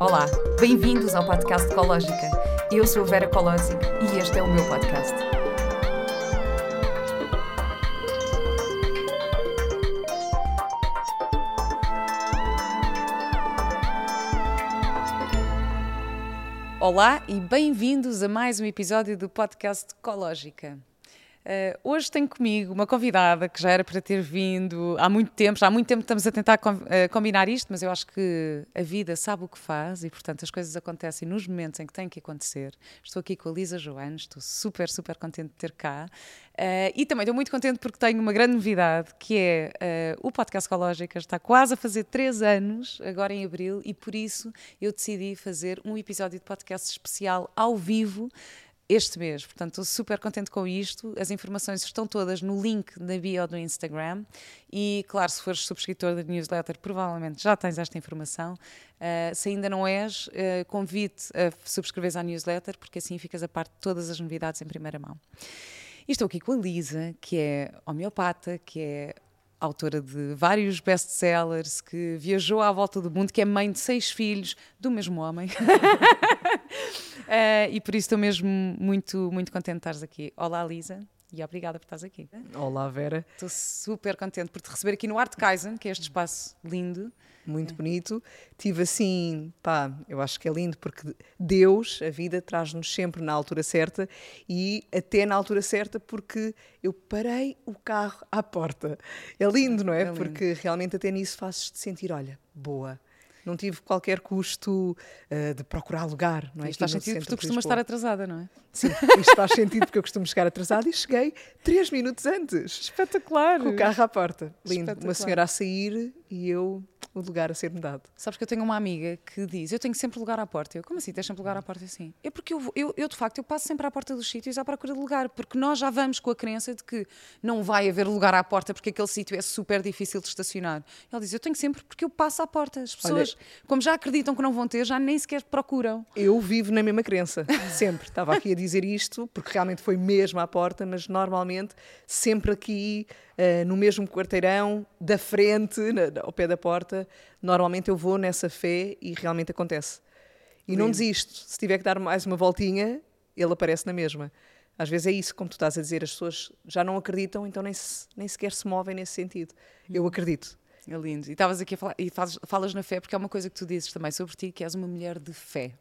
Olá, bem-vindos ao podcast Ecológica. Eu sou a Vera Colosi e este é o meu podcast. Olá e bem-vindos a mais um episódio do podcast Ecológica. Uh, hoje tenho comigo uma convidada que já era para ter vindo há muito tempo, já há muito tempo estamos a tentar com, uh, combinar isto, mas eu acho que a vida sabe o que faz e, portanto, as coisas acontecem nos momentos em que têm que acontecer. Estou aqui com a Lisa Joanes, estou super, super contente de ter cá uh, e também estou muito contente porque tenho uma grande novidade que é o Podcast Ecológica está quase a fazer três anos, agora em abril, e por isso eu decidi fazer um episódio de podcast especial ao vivo este mês. Portanto, estou super contente com isto. As informações estão todas no link da bio do Instagram. E, claro, se fores subscritor da newsletter, provavelmente já tens esta informação. Uh, se ainda não és, uh, convite a subscreveres à newsletter, porque assim ficas a parte de todas as novidades em primeira mão. E estou aqui com a Lisa, que é homeopata, que é autora de vários best-sellers, que viajou à volta do mundo, que é mãe de seis filhos do mesmo homem. Uh, e por isso estou mesmo muito, muito contente de estares aqui. Olá, Lisa. E obrigada por estares aqui. Olá, Vera. Estou super contente por te receber aqui no Art Kaizen, que é este espaço lindo. Muito bonito. Tive assim, pá, eu acho que é lindo porque Deus, a vida, traz-nos sempre na altura certa e até na altura certa porque eu parei o carro à porta. É lindo, não é? é. Porque realmente até nisso fazes-te sentir, olha, boa não tive qualquer custo uh, de procurar lugar. Não é? Isto faz sentido porque tu costumas estar atrasada, não é? Sim, isto faz sentido porque eu costumo chegar atrasada e cheguei três minutos antes. Espetacular! Com o carro à porta. Lindo. Uma senhora a sair e eu o lugar a ser mudado. Sabes que eu tenho uma amiga que diz: Eu tenho sempre lugar à porta. Eu, como assim? Tens sempre lugar à porta assim? É porque eu, eu, eu, de facto, eu passo sempre à porta dos sítios à procura de lugar, porque nós já vamos com a crença de que não vai haver lugar à porta porque aquele sítio é super difícil de estacionar. Ela diz: Eu tenho sempre porque eu passo à porta. As pessoas, Olha, como já acreditam que não vão ter, já nem sequer procuram. Eu vivo na mesma crença, sempre. Estava aqui a dizer isto porque realmente foi mesmo à porta, mas normalmente sempre aqui uh, no mesmo quarteirão, da frente, na, ao pé da porta. Normalmente eu vou nessa fé e realmente acontece. E Lindo. não desisto. Se tiver que dar mais uma voltinha, ele aparece na mesma. Às vezes é isso, como tu estás a dizer, as pessoas já não acreditam, então nem, se, nem sequer se movem nesse sentido. Eu uhum. acredito. É lindo. E estavas aqui a falar, e fazes, falas na fé, porque é uma coisa que tu dizes também sobre ti, que és uma mulher de fé.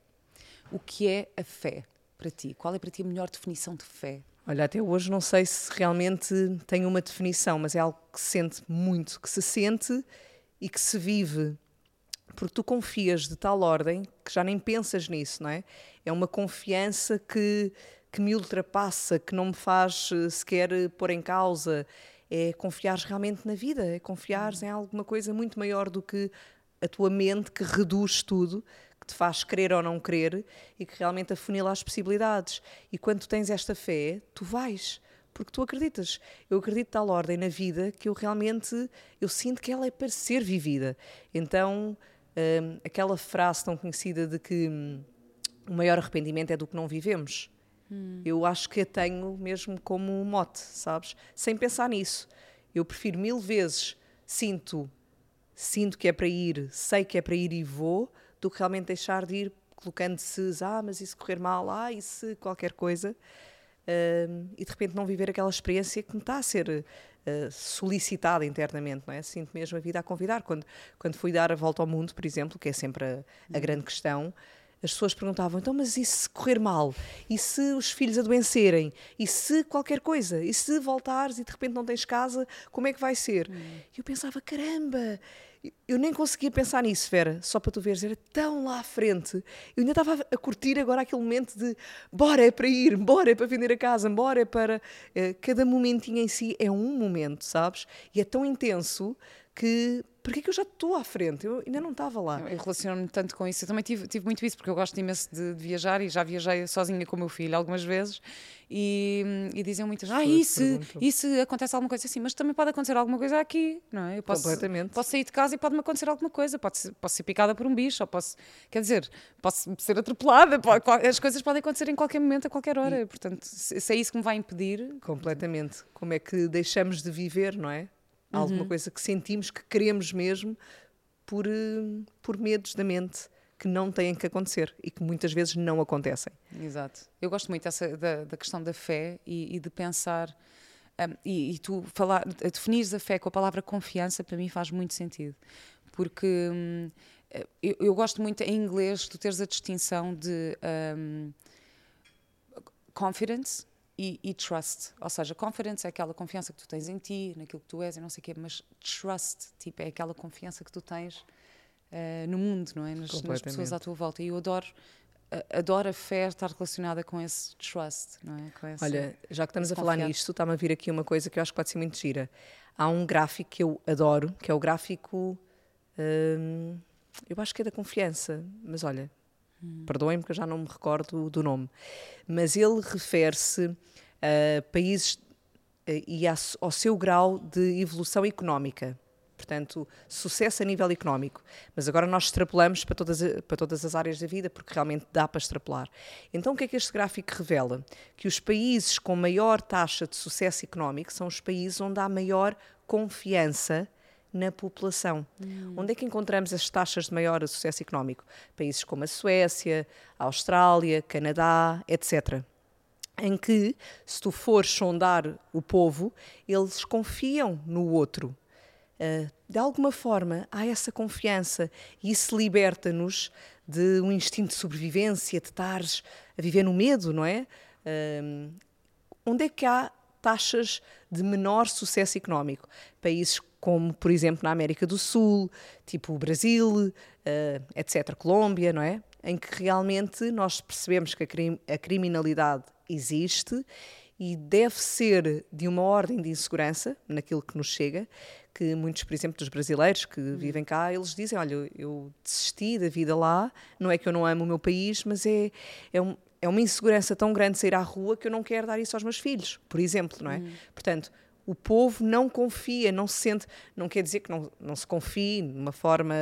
O que é a fé para ti? Qual é para ti a melhor definição de fé? Olha, até hoje não sei se realmente tem uma definição, mas é algo que se sente muito, que se sente e que se vive. Porque tu confias de tal ordem que já nem pensas nisso, não é? É uma confiança que, que me ultrapassa, que não me faz eh, sequer eh, pôr em causa. É confiar realmente na vida, é confiar em alguma coisa muito maior do que a tua mente que reduz tudo que te faz querer ou não querer e que realmente afunila as possibilidades. E quando tu tens esta fé, tu vais, porque tu acreditas. Eu acredito tal ordem na vida que eu realmente eu sinto que ela é para ser vivida. Então, hum, aquela frase tão conhecida de que hum, o maior arrependimento é do que não vivemos. Hum. Eu acho que a tenho mesmo como mote, sabes? Sem pensar nisso. Eu prefiro mil vezes sinto sinto que é para ir, sei que é para ir e vou, do que realmente deixar de ir colocando-se, ah, mas e se correr mal, ah, e se qualquer coisa, uh, e de repente não viver aquela experiência que me está a ser uh, solicitada internamente, não é? Sinto mesmo a vida a convidar. Quando, quando fui dar a volta ao mundo, por exemplo, que é sempre a, a grande questão, as pessoas perguntavam, então, mas e se correr mal? E se os filhos adoecerem? E se qualquer coisa? E se voltares e de repente não tens casa, como é que vai ser? Hum. E eu pensava, caramba, eu nem conseguia pensar nisso, Vera, só para tu veres, era tão lá à frente. Eu ainda estava a curtir agora aquele momento de bora é para ir, bora é para vender a casa, bora é para. Uh, cada momentinho em si é um momento, sabes? E é tão intenso que porque é que eu já estou à frente? Eu ainda não estava lá. Eu relaciono-me tanto com isso. Eu também tive, tive muito isso, porque eu gosto imenso de, de, viajar e já viajei sozinha com o meu filho algumas vezes e, e diziam muitas ah, e se, e se acontece alguma coisa assim? Mas também pode acontecer alguma coisa aqui, não é? Eu posso, Completamente. Posso sair de casa e pode-me acontecer alguma coisa. Pode ser, posso ser picada por um bicho, ou posso, quer dizer, posso ser atropelada. Pode, as coisas podem acontecer em qualquer momento, a qualquer hora. E, Portanto, se, se é isso que me vai impedir. Completamente. Como é que deixamos de viver, não é? Alguma uhum. coisa que sentimos que queremos mesmo por, uh, por medos da mente que não têm que acontecer e que muitas vezes não acontecem. Exato. Eu gosto muito dessa, da, da questão da fé e, e de pensar. Um, e, e, tu falar, definires a fé com a palavra confiança, para mim faz muito sentido. Porque hum, eu, eu, gosto muito em inglês tu teres a distinção de um, confidence e, e, trust. Ou seja, confidence é aquela confiança que tu tens em ti, naquilo que tu és e não sei o quê, mas trust tipo, é aquela confiança que tu tens uh, no mundo, não é? Nas, nas, pessoas à tua volta. E eu adoro, uh, adoro a fé estar relacionada com esse trust, não é? Esse, Olha, já que estamos a falar nisto, está-me a vir aqui uma coisa que eu acho que pode ser muito gira. Há um gráfico que eu adoro, que é o gráfico. Hum, eu acho que é da confiança, mas olha, hum. perdoem-me que eu já não me recordo do nome. Mas ele refere-se a países eh, e ao seu grau de evolução económica portanto, sucesso a nível económico. Mas agora nós extrapolamos para todas, para todas as áreas da vida, porque realmente dá para extrapolar. Então, o que é que este gráfico revela? Que os países com maior taxa de sucesso económico são os países onde há maior confiança na população. Hum. Onde é que encontramos as taxas de maior sucesso económico? Países como a Suécia, a Austrália, Canadá, etc em que, se tu fores sondar o povo, eles confiam no outro. Eh, de alguma forma há essa confiança e isso liberta-nos de um instinto de sobrevivência, de estar a viver no medo, não é? Uh, onde é que há taxas de menor sucesso económico? Países como, por exemplo, na América do Sul, tipo o Brasil, uh, etc., Colômbia, não é? Em que realmente nós percebemos que a, crim a criminalidade existe e deve ser de uma ordem de insegurança naquilo que nos chega, que muitos, por exemplo, dos brasileiros que hum. vivem cá, eles dizem, olha, eu desisti da vida lá, não é que eu não amo o meu país, mas é, é, um, é uma insegurança tão grande sair à rua que eu não quero dar isso aos meus filhos, por exemplo, não é? Hum. Portanto, o povo não confia, não se sente, não quer dizer que não, não se confie de uma forma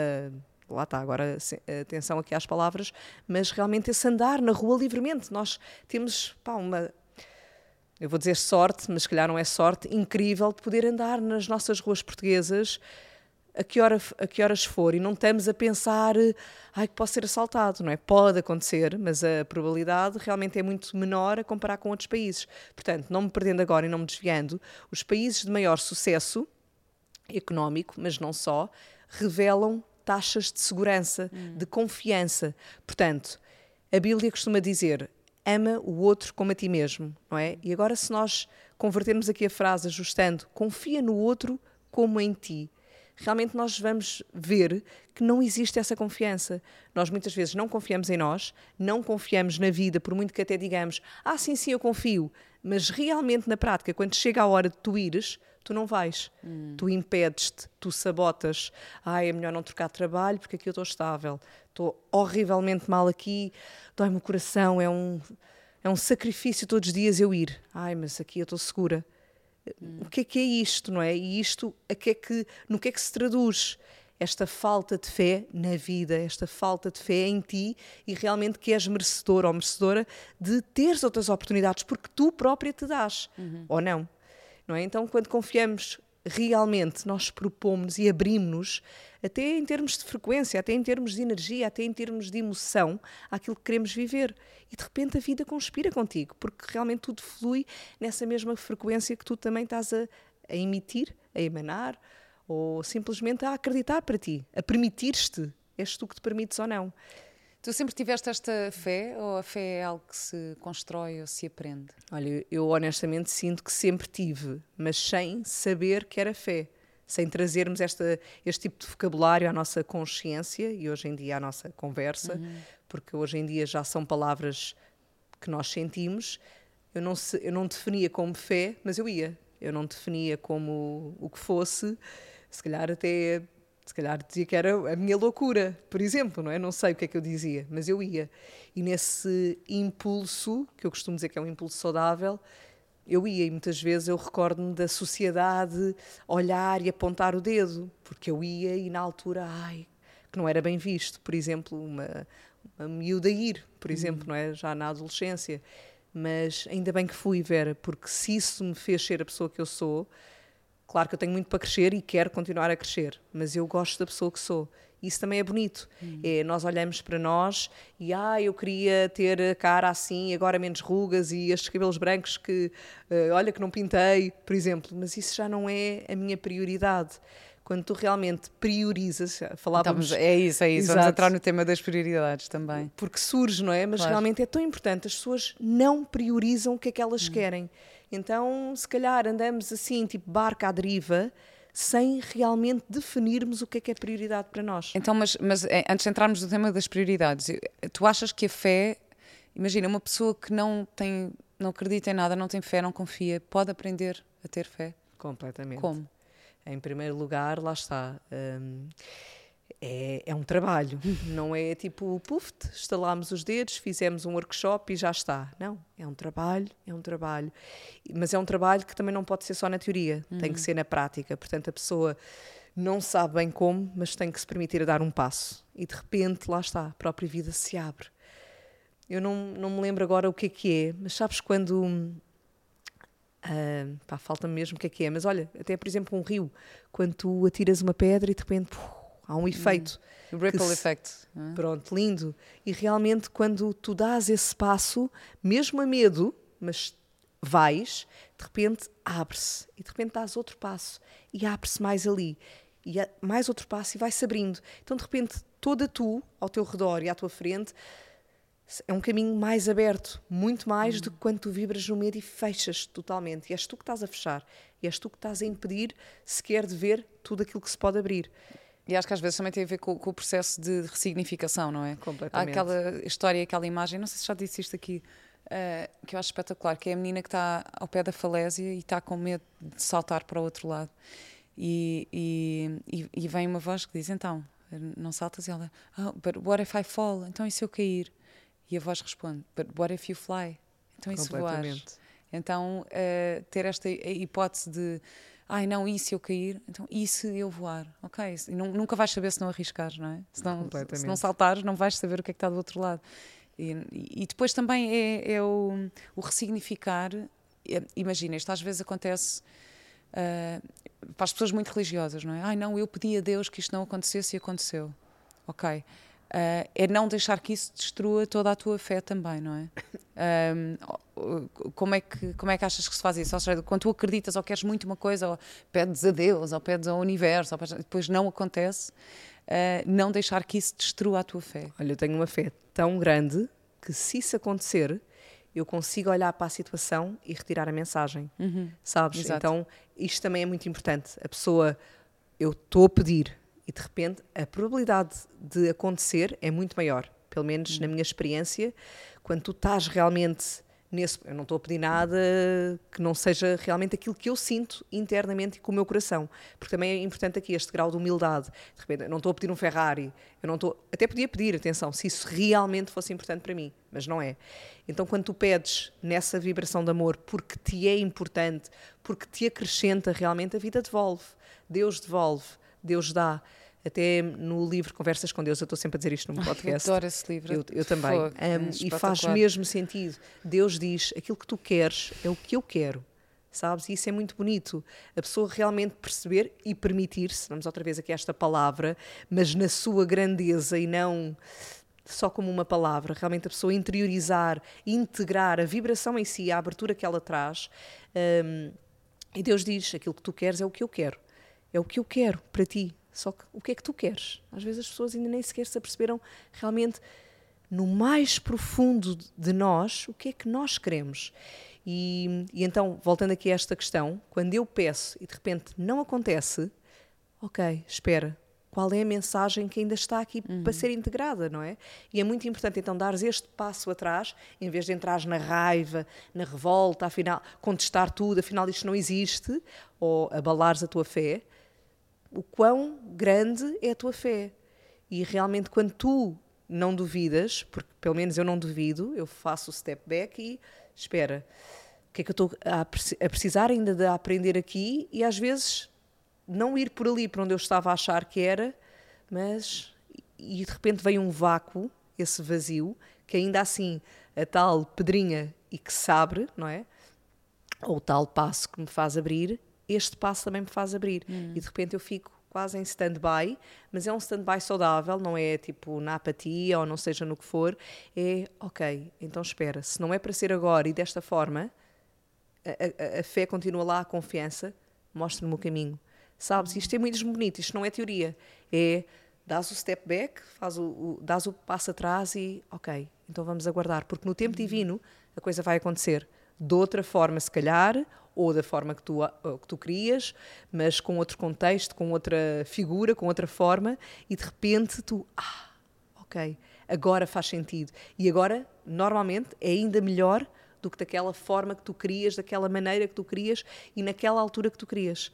lá está, agora atenção aqui às palavras, mas realmente esse andar na rua livremente. Nós temos pá, uma, eu vou dizer sorte, mas se calhar não é sorte, incrível de poder andar nas nossas ruas portuguesas a que, hora, a que horas for e não estamos a pensar ai, que posso ser assaltado, não é? Pode acontecer, mas a probabilidade realmente é muito menor a comparar com outros países. Portanto, não me perdendo agora e não me desviando, os países de maior sucesso económico, mas não só, revelam taxas de segurança, hum. de confiança. Portanto, a Bíblia costuma dizer: ama o outro como a ti mesmo, não é? E agora, se nós convertermos aqui a frase ajustando, confia no outro como em ti, realmente nós vamos ver que não existe essa confiança. Nós muitas vezes não confiamos em nós, não confiamos na vida, por muito que até digamos, ah, sim, sim, eu confio, mas realmente na prática, quando chega a hora de tu ires, tu não vais. Hum. Tu impedes-te, tu sabotas. Ah, é melhor não trocar trabalho porque aqui eu estou estável. Estou horrivelmente mal aqui, dói-me o coração, é um, é um sacrifício todos os dias eu ir. Ai, mas aqui eu estou segura. Hum. O que é que é isto, não é? E isto, a que é que, no que é que se traduz? Esta falta de fé na vida, esta falta de fé em ti e realmente que és merecedor ou merecedora de teres outras oportunidades porque tu própria te dás, uhum. ou não? não é? Então, quando confiamos realmente, nós propomos e abrimos-nos, até em termos de frequência, até em termos de energia, até em termos de emoção, àquilo que queremos viver. E de repente a vida conspira contigo, porque realmente tudo flui nessa mesma frequência que tu também estás a, a emitir, a emanar, ou simplesmente a acreditar para ti, a permitir-te. És tu que te permites ou não. Tu sempre tiveste esta fé ou a fé é algo que se constrói ou se aprende? Olha, eu honestamente sinto que sempre tive, mas sem saber que era fé, sem trazermos esta, este tipo de vocabulário à nossa consciência e hoje em dia à nossa conversa, uhum. porque hoje em dia já são palavras que nós sentimos. Eu não, se, eu não definia como fé, mas eu ia. Eu não definia como o que fosse, se calhar até se calhar dizia que era a minha loucura, por exemplo, não é? Não sei o que é que eu dizia, mas eu ia. E nesse impulso, que eu costumo dizer que é um impulso saudável, eu ia e muitas vezes eu recordo-me da sociedade olhar e apontar o dedo, porque eu ia e na altura, ai, que não era bem visto, por exemplo, uma, uma miúda ir, por exemplo, não é? Já na adolescência. Mas ainda bem que fui, Vera, porque se isso me fez ser a pessoa que eu sou, Claro que eu tenho muito para crescer e quero continuar a crescer, mas eu gosto da pessoa que sou Isso também é bonito. É, nós olhamos para nós e, ah, eu queria ter a cara assim, agora menos rugas e estes cabelos brancos que, uh, olha, que não pintei, por exemplo. Mas isso já não é a minha prioridade quando tu realmente priorizas, falávamos... Então, é isso, é isso, Exato. vamos entrar no tema das prioridades também. Porque surge, não é? Mas claro. realmente é tão importante, as pessoas não priorizam o que é que elas hum. querem. Então, se calhar andamos assim, tipo barca à deriva, sem realmente definirmos o que é que é prioridade para nós. Então, mas, mas eh, antes de entrarmos no tema das prioridades, tu achas que a fé, imagina, uma pessoa que não tem, não acredita em nada, não tem fé, não confia, pode aprender a ter fé? Completamente. Como? Em primeiro lugar, lá está. Hum, é, é, um trabalho, não é tipo, puf, estalámos os dedos, fizemos um workshop e já está. Não, é um trabalho, é um trabalho. Mas é um trabalho que também não pode ser só na teoria, uhum. tem que uhum. ser na prática. Portanto, a pessoa não sabe bem como, mas tem que se permitir a dar um passo. E de repente, lá está, a própria vida se abre. Eu não, não me lembro agora o que é que é, mas sabes quando Uh, pá, falta-me mesmo o que é que é, mas olha, até por exemplo um rio, quando tu atiras uma pedra e de repente há um efeito. O ripple se, effect. É? Pronto, lindo. E realmente quando tu dás esse passo, mesmo a medo, mas vais, de repente abre-se e de repente dás outro passo e abre-se mais ali e mais outro passo e vai-se abrindo. Então de repente toda tu ao teu redor e à tua frente é um caminho mais aberto, muito mais uhum. do que quando tu vibras no medo e fechas totalmente. E és tu que estás a fechar, e és tu que estás a impedir sequer de ver tudo aquilo que se pode abrir. E acho que às vezes também tem a ver com, com o processo de ressignificação, não é? Completamente. Há aquela história, aquela imagem, não sei se já disse isto aqui, uh, que eu acho espetacular, que é a menina que está ao pé da falésia e está com medo de saltar para o outro lado. E, e, e, vem uma voz que diz: Então, não saltas? E ela: oh, But what if I fall? Então, e se eu cair? E a voz responde: But what if you fly? Então isso voar. Então uh, ter esta hipótese de ai não, e se eu cair? Então e se eu voar? Ok, e nunca vais saber se não arriscares, não é? Se não, se não saltares, não vais saber o que é que está do outro lado. E, e depois também é, é o, o, ressignificar. Imagina, isto às vezes acontece uh, para as pessoas muito religiosas, não é? Ai não, eu pedi a Deus que isto não acontecesse e aconteceu. Ok Uh, é não deixar que isso destrua toda a tua fé também, não é? Um, como, é que, como é que achas que se faz isso? Ou seja, quando tu acreditas ou queres muito uma coisa, ou pedes a Deus, ou pedes ao universo, pedes, depois não acontece, uh, não deixar que isso destrua a tua fé. Olha, eu tenho uma fé tão grande que se isso acontecer, eu consigo olhar para a situação e retirar a mensagem, uhum. sabes? Exato. Então, isto também é muito importante. A pessoa, eu estou a pedir, e de repente a probabilidade de acontecer é muito maior. Pelo menos na minha experiência, quando tu estás realmente nesse. Eu não estou a pedir nada que não seja realmente aquilo que eu sinto internamente e com o meu coração. Porque também é importante aqui este grau de humildade. De repente, eu não estou a pedir um Ferrari, eu não estou. Até podia pedir, atenção, se isso realmente fosse importante para mim, mas não é. Então, quando tu pedes nessa vibração de amor porque te é importante, porque te acrescenta realmente, a vida devolve. Deus devolve, Deus dá. Até no livro Conversas com Deus, eu estou sempre a dizer isto no meu podcast. Eu adoro esse livro. Eu, eu também. um, é e faz mesmo sentido. Deus diz: aquilo que tu queres é o que eu quero. Sabes? E isso é muito bonito. A pessoa realmente perceber e permitir-se, vamos outra vez aqui a esta palavra, mas na sua grandeza e não só como uma palavra, realmente a pessoa interiorizar, integrar a vibração em si, a abertura que ela traz. Um, e Deus diz: aquilo que tu queres é o que eu quero. É o que eu quero para ti. Só que o que é que tu queres? Às vezes as pessoas ainda nem sequer se aperceberam realmente no mais profundo de nós o que é que nós queremos. E, e, então, voltando aqui a esta questão, quando eu peço e de repente não acontece, ok, espera, qual é a mensagem que ainda está aqui uhum. para ser integrada, não é? E é muito importante então dares este passo atrás, em vez de entrares na raiva, na revolta, afinal, contestar tudo, afinal isto não existe, ou abalares a tua fé, o quão grande é a tua fé. E realmente, quando tu não duvidas, porque pelo menos eu não duvido, eu faço o step back e espera, o que é que eu estou a, precisar ainda de aprender aqui? E às vezes não ir por ali para onde eu estava a achar que era, mas e de repente vem um vácuo, esse vazio, que ainda assim a tal pedrinha e que se abre, não é? Ou o tal passo que me faz abrir, este passo também me faz abrir. Hum. E de repente eu fico quase em stand-by, mas é um stand-by saudável, não é tipo na apatia ou não seja no que for. É ok, então espera, se não é para ser agora e desta forma, a, a, a fé continua lá, a confiança, mostra-me o caminho. Sabes? Isto é muito bonito, isto não é teoria. É dás o step back, faz o, o, dás o passo atrás e ok, então vamos aguardar, porque no tempo divino a coisa vai acontecer de outra forma, se calhar, ou da forma que tu, que tu querias, mas com outro contexto, com outra figura, com outra forma, e de repente tu, ah, ok, agora faz sentido. E agora, normalmente, é ainda melhor do que daquela forma que tu querias, daquela maneira que tu querias e naquela altura que tu querias.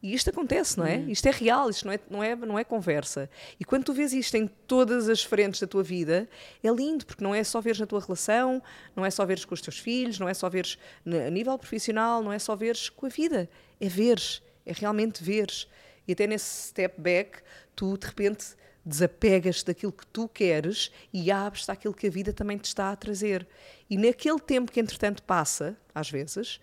E isto acontece, não é? Uhum. Isto é real, isto não é, não, é, não é conversa. E quando tu vês isto em todas as frentes da tua vida, é lindo, porque não é só veres na tua relação, não é só veres com os teus filhos, não é só veres a nível profissional, não é só veres com a vida. É veres, é realmente veres. E até nesse step back, tu de repente desapegas daquilo que tu queres e abres-te àquilo que a vida também te está a trazer. E naquele tempo que entretanto passa, às vezes,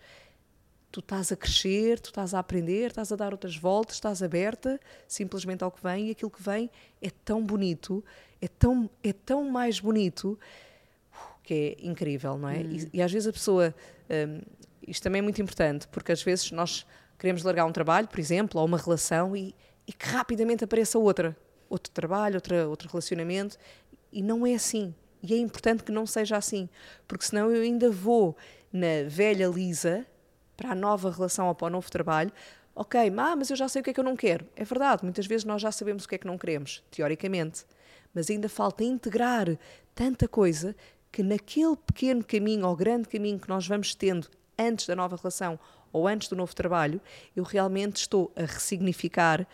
tu estás a crescer, tu estás a aprender, estás a dar outras voltas, estás aberta simplesmente ao que vem e aquilo que vem é tão bonito, é tão, é tão mais bonito que é incrível, não é? Hum. E, e, às vezes a pessoa, um, isto também é muito importante, porque às vezes nós queremos largar um trabalho, por exemplo, ou uma relação e, e que rapidamente apareça outra, outro trabalho, outra, outro relacionamento, e não é assim. E é importante que não seja assim, porque senão eu ainda vou na velha Lisa para a nova relação ou para o novo trabalho, ok, mas eu já sei o que é que eu não quero. É verdade, muitas vezes nós já sabemos o que é que não queremos, teoricamente, mas ainda falta integrar tanta coisa que naquele pequeno caminho ou grande caminho que nós vamos tendo antes da nova relação ou antes do novo trabalho, eu realmente estou a ressignificar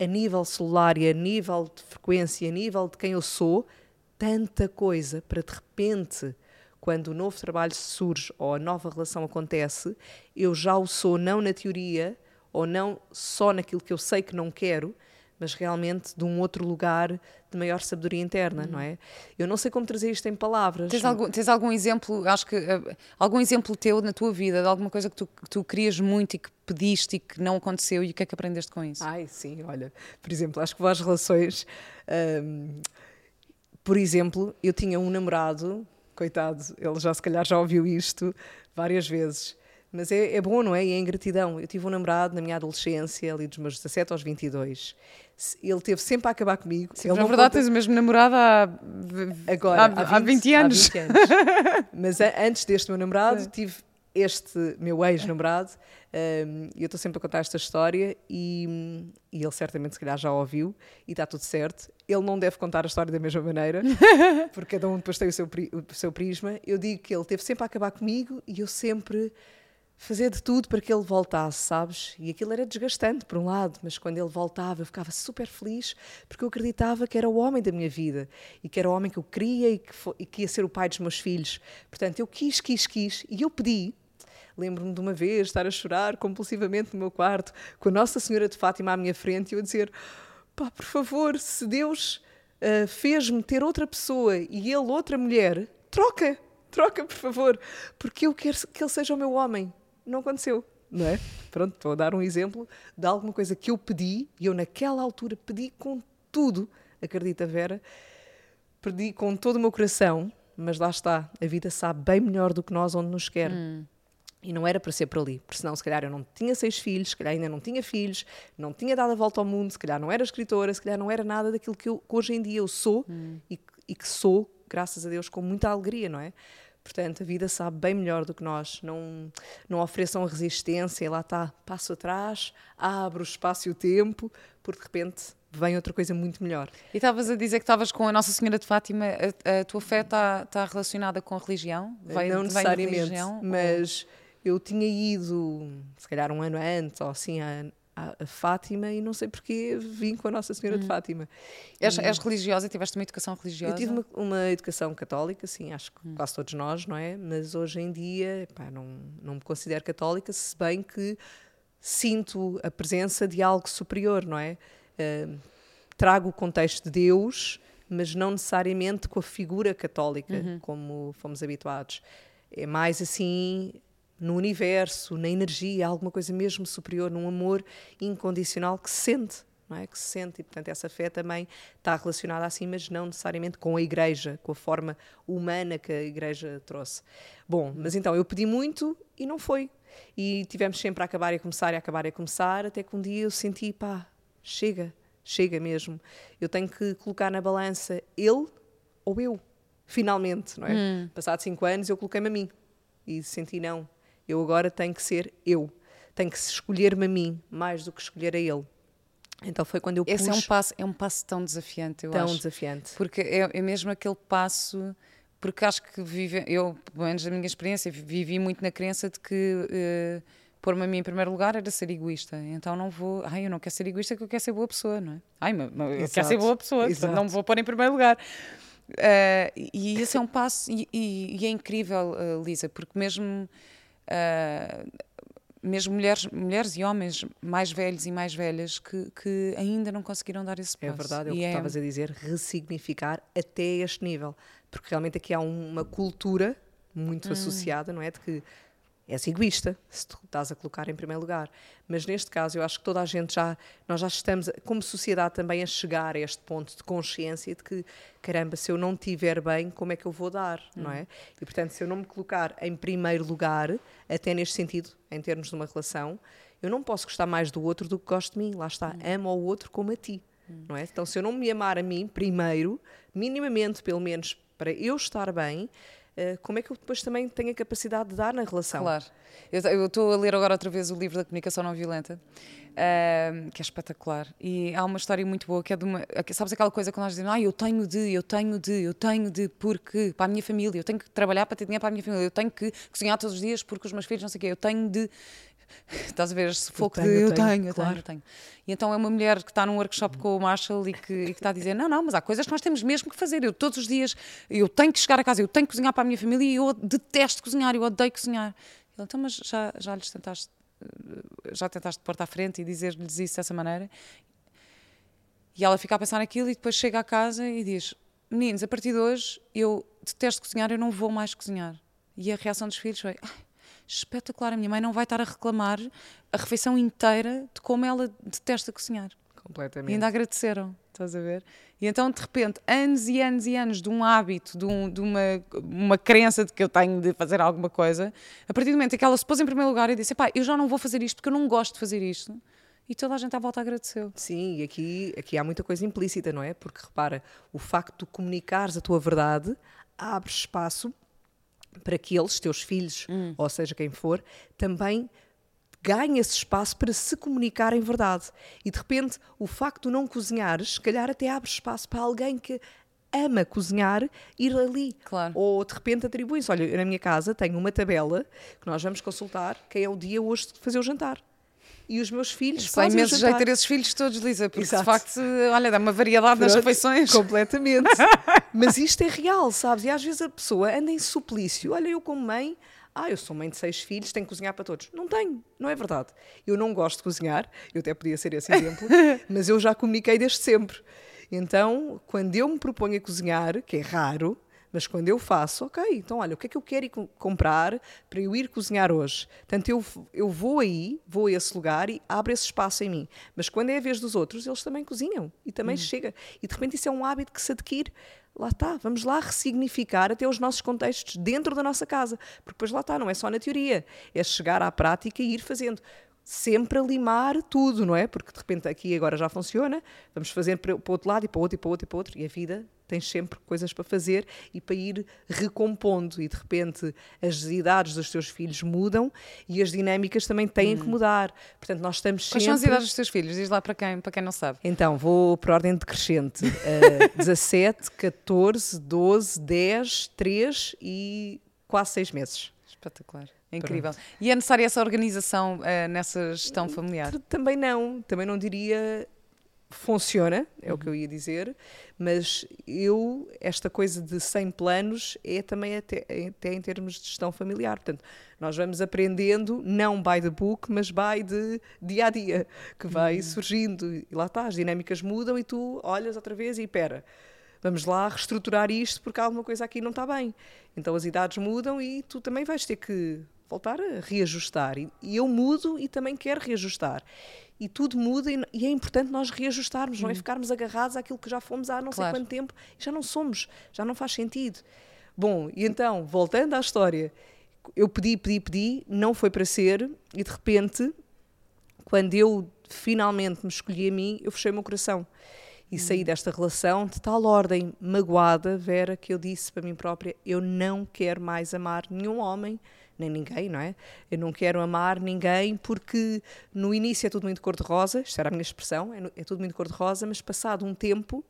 a nível celular e a nível de frequência, a nível de quem eu sou, tanta coisa para de repente quando o novo trabalho surge ou a nova relação acontece, eu já o sou não na teoria ou não só naquilo que eu sei que não quero, mas realmente de um outro lugar de maior sabedoria interna, não é? Eu não sei como trazer isto em palavras. Tens algum, tens algum exemplo, acho que uh, algum exemplo teu na tua vida de alguma coisa que tu, que tu querias muito e que pediste e que não aconteceu e o que é que aprendeste com isso? Ai, sim, olha, por exemplo, acho que várias relações. Um, por exemplo, eu tinha um namorado coitado, ele já se calhar já ouviu isto várias vezes. Mas é, é bom, não é? E é ingratidão. Eu tive um namorado na minha adolescência, ali dos meus 17 aos 22. Ele teve sempre a acabar comigo. Sim, ele na verdade, conta... tens o mesmo namorado há, Agora, há, há, 20, há 20 anos. Há 20 anos. Mas antes deste meu namorado, Sim. tive este meu ex-namorado, um, eu estou sempre a contar esta história e, e, ele certamente se calhar já ouviu e está tudo certo. Ele não deve contar a história da mesma maneira, porque cada um depois tem o seu, o seu prisma. Eu digo que ele teve sempre a acabar comigo e eu sempre fazer de tudo para que ele voltasse, sabes? E aquilo era desgastante, por um lado, mas quando ele voltava eu ficava super feliz porque eu acreditava que era o homem da minha vida e que era o homem que eu queria e que, foi, e que ia ser o pai dos meus filhos. Portanto, eu quis, quis, quis e eu pedi Lembro-me de uma vez estar a chorar compulsivamente no meu quarto, com a Nossa Senhora de Fátima à minha frente e eu a dizer: pá, por favor, se Deus uh, fez-me ter outra pessoa e ele outra mulher, troca, troca, por favor, porque eu quero que ele seja o meu homem. Não aconteceu. Não é? Pronto, estou a dar um exemplo de alguma coisa que eu pedi e eu naquela altura pedi com tudo, acredita Vera, pedi com todo o meu coração, mas lá está, a vida sabe bem melhor do que nós onde nos quer. Hum. E não era para ser por ali, porque senão, se calhar, eu não tinha seis filhos, se calhar ainda não tinha filhos, não tinha dado a volta ao mundo, se calhar não era escritora, se calhar não era nada daquilo que, eu, que hoje em dia eu sou hum. e, e, que sou, graças a Deus, com muita alegria, não é? Portanto, a vida sabe bem melhor do que nós. Não, não ofereçam resistência, lá está, passo atrás, abre o espaço e o tempo, porque de repente vem outra coisa muito melhor. E estavas a dizer que estavas com a Nossa Senhora de Fátima, a, a tua fé está tá relacionada com a religião? Vem, não necessariamente, religião, mas. Ou eu tinha ido, se calhar um ano antes, ou assim, a, a, Fátima, e não sei porquê vim com a Nossa Senhora hum. de Fátima. És, és, religiosa? Tiveste uma educação religiosa? Eu tive uma, uma educação católica, sim, acho que hum. quase todos nós, não é? Mas hoje em dia, pá, não, não me considero católica, se bem que sinto a presença de algo superior, não é? Uh, trago o contexto de Deus, mas não necessariamente com a figura católica, uhum. como fomos habituados. É mais assim no universo, na energia, alguma coisa mesmo superior, num amor incondicional que se sente não é? Que se sente, e portanto essa fé também está relacionada assim, mas não necessariamente com a igreja, com a forma humana que a igreja trouxe. Bom, mas então eu pedi muito e não foi. E tivemos sempre a acabar e a começar e a acabar e a começar, até que um dia eu senti, pá, chega, chega mesmo. Eu tenho que colocar na balança ele ou eu, finalmente, não é? Hum. Passado cinco anos eu coloquei-me a mim e senti, não, eu agora tenho que ser eu. Tenho que escolher-me a mim mais do que escolher a ele. Então foi quando eu Esse é um passo, é um passo tão desafiante, eu tão acho. desafiante. Porque é, é mesmo aquele passo porque acho que vive, eu, pelo menos da minha experiência, vivi muito na crença de que uh, pôr-me a mim em primeiro lugar era ser egoísta. Então não vou, ai, eu não quero ser egoísta, que eu quero ser boa pessoa, não é? Ai, mas, eu quero ser boa pessoa, não me vou pôr em primeiro lugar. Uh, e esse é um passo, e, e, e é incrível, uh, Lisa, porque mesmo mesmo mulheres, mulheres e homens mais velhos e mais velhas que, que ainda não conseguiram dar esse é passo. É verdade, é o que é... estavas a dizer, ressignificar até este nível. Porque realmente aqui há uma cultura muito hum. associada, não é? De que és egoísta se tu estás a colocar em primeiro lugar. Mas neste caso, eu acho que toda a gente já, nós já estamos, como sociedade, também a chegar a este ponto de consciência de que, caramba, se eu não estiver bem, como é que eu vou dar, hum. não é? E portanto, se eu não me colocar em primeiro lugar, até neste sentido, em termos de uma relação, eu não posso gostar mais do outro do que gosto de mim. Lá está, hum. amo ao outro como a ti. Hum. Não é? Então, se eu não me amar a mim primeiro, minimamente, pelo menos para eu estar bem, como é que eu depois também tenho a capacidade de dar na relação? Claro. Eu estou a ler agora outra vez o livro da comunicação não violenta, uh, que é espetacular. E há uma história muito boa que é de uma. Sabes aquela coisa que nós dizemos, ah, eu tenho de, eu tenho de, eu tenho de, porque para a minha família, eu tenho que trabalhar para ter dinheiro para a minha família, eu tenho que cozinhar todos os dias porque os meus filhos não sei o quê, eu tenho de. Estás a ver esse foco de eu tenho, eu tenho, eu tenho. E então é uma mulher que está num workshop com o Marshall e que, e que está a dizer: não, não, mas há coisas que nós temos mesmo que fazer. Eu todos os dias, eu tenho que chegar a casa, eu tenho que cozinhar para a minha família e eu detesto cozinhar, eu odeio cozinhar. Ele, então, mas já, já lhes tentaste, já tentaste pôr-te à frente e dizer-lhes isso dessa maneira? E ela fica a pensar naquilo e depois chega à casa e diz: meninos, a partir de hoje eu detesto cozinhar, eu não vou mais cozinhar. E a reação dos filhos foi: espetacular. A minha mãe não vai estar a reclamar a refeição inteira de como ela detesta cozinhar. Completamente. E ainda agradeceram, estás a ver? E então, de repente, anos e anos e anos de um hábito, de, um, de uma, uma crença de que eu tenho de fazer alguma coisa, a partir do momento em que ela se pôs em primeiro lugar e disse: pá, eu já não vou fazer isto porque eu não gosto de fazer isto. E toda a gente à volta agradeceu. Sim, e aqui, aqui há muita coisa implícita, não é? Porque repara, o facto de comunicares a tua verdade abre espaço para que eles, teus filhos, hum. ou seja, quem for, também ganhem esse espaço para se comunicar em verdade. E de repente, o facto de não cozinhares, se calhar até abre espaço para alguém que ama cozinhar ir ali. Claro. Ou de repente atribui-se. Olha, na minha casa tenho uma tabela que nós vamos consultar quem é o dia hoje de fazer o jantar e os meus filhos Sei fazem imenso jeito ter esses filhos todos, Lisa, porque Exato. de facto, olha, dá uma variedade Pronto, nas refeições. Completamente. Mas isto é real, sabes? E às vezes a pessoa anda em suplício. Olha, eu como mãe, ah, eu sou mãe de seis filhos, tenho que cozinhar para todos. Não tenho, não é verdade. Eu não gosto de cozinhar, eu até podia ser esse exemplo, mas eu já comuniquei desde sempre. Então, quando eu me proponho a cozinhar, que é raro, mas quando eu faço, ok, então olha, o que é que eu quero comprar para eu ir cozinhar hoje? Portanto, eu, eu vou aí, vou a esse lugar e abro esse espaço em mim. Mas quando é a vez dos outros, eles também cozinham e também hum. chega. E de repente isso é um hábito que se adquire. Lá está, vamos lá ressignificar até os nossos contextos dentro da nossa casa. Porque depois lá está, não é só na teoria, é chegar à prática e ir fazendo sempre a limar tudo, não é? Porque de repente aqui agora já funciona, vamos fazer para o outro lado e para o outro e para o outro e para o outro, e a vida tens sempre coisas para fazer e para ir recompondo. E de repente as idades dos teus filhos mudam e as dinâmicas também têm hum. que mudar. Portanto, nós estamos sempre. Quais são as idades dos teus filhos? Diz lá para quem, para quem não sabe. Então, vou por ordem decrescente: uh, 17, 14, 12, 10, 3 e quase 6 meses. Espetacular. É incrível. Pronto. E é necessária essa organização uh, nessa gestão familiar? Também não. Também não diria funciona, é uhum. o que eu ia dizer, mas eu, esta coisa de 100 planos é também até, até em termos de gestão familiar. Portanto, nós vamos aprendendo, não by the book, mas by de dia a dia, que vai uhum. surgindo. E lá está, as dinâmicas mudam e tu olhas outra vez e pera. Vamos lá reestruturar isto porque alguma coisa aqui não está bem. Então as idades mudam e tu também vais ter que voltar a reajustar. E, e eu mudo e também quero reajustar. E tudo muda e, e é importante nós reajustarmos, não é ficarmos agarrados àquilo que já fomos há não Claro. sei quanto tempo e já não somos, já não faz sentido. Bom, e então, voltando à história, eu pedi, pedi, pedi, não foi para ser e de repente, quando eu finalmente me escolhi a mim, eu fechei o meu coração. E saí desta relação de tal ordem magoada, Vera, que eu disse para mim própria: eu não quero mais amar nenhum homem, nem ninguém, não é? Eu não quero amar ninguém porque no início é tudo muito cor-de-rosa, isto era a minha expressão, é, é tudo muito cor-de-rosa, mas passado um tempo,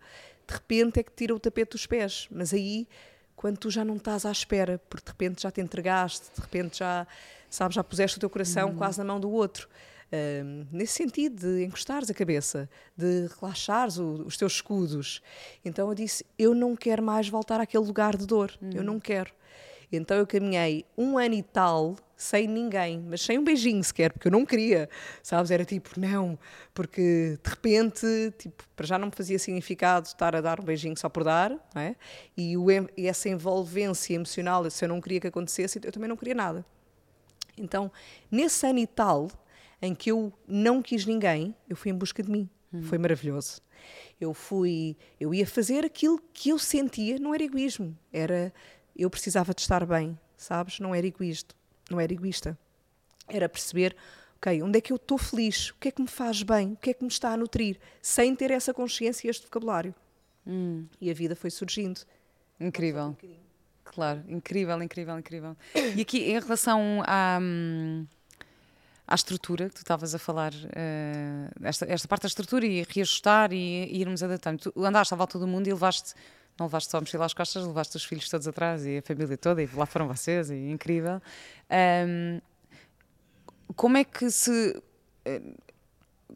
de repente é que tira o tapete dos pés. Mas aí, quando tu já não estás à espera, porque de repente já te entregaste, de repente já, sabes, já puseste o teu coração quase na mão do outro. Ahm, nesse sentido de encostares a cabeça, de relaxares o- os teus escudos. Então eu disse: Eu não quero mais voltar àquele lugar de dor, eu não quero. Então eu caminhei um ano e tal sem ninguém, mas sem um beijinho sequer, porque eu não queria, sabes? Era tipo, não, porque de repente, tipo, para já não me fazia significado estar a dar um beijinho só por dar, não é? E, o e essa envolvência emocional, se eu não queria que acontecesse, eu também não queria nada. Então, nesse ano e tal, em que eu não quis ninguém, eu fui em busca de mim. Foi maravilhoso. Eu fui, eu ia fazer aquilo que eu sentia, não era egoísmo, era eu precisava de estar bem, sabes? Não era egoísta, não era egoísta. Era perceber, ok, onde é que eu estou feliz? O que é que me faz bem? O que é que me está a nutrir? Sem ter essa consciência e este vocabulário. E a vida foi surgindo. Incrível. Claro, incrível, incrível, incrível. E aqui, em relação à, hum, à estrutura que tu estavas a falar, eh, esta, esta parte da estrutura e reajustar e, e irmos adaptando. Tu andaste à volta do mundo e levaste, não levaste só a mochila às costas, levaste os filhos todos atrás e a família toda, e lá foram vocês, e incrível. Ahm, como é que se. eh,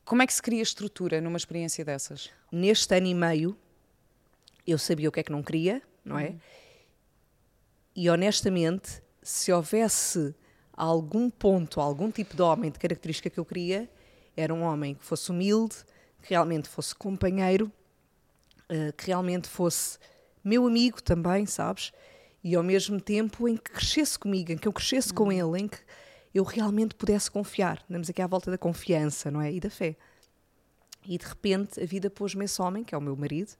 Como é que se cria estrutura numa experiência dessas? neste ano e meio eu sabia o que é que não queria, não é? E honestamente, se houvesse algum ponto, algum tipo de homem de característica que eu queria, era um homem que fosse humilde, que realmente fosse companheiro, eh, que realmente fosse meu amigo também, sabes? E ao mesmo tempo em que crescesse comigo, em que eu crescesse com ele, em que eu realmente pudesse confiar. Andamos aqui à volta da confiança, não é? E da fé. E de repente a vida pôs-me esse homem, que é o meu marido,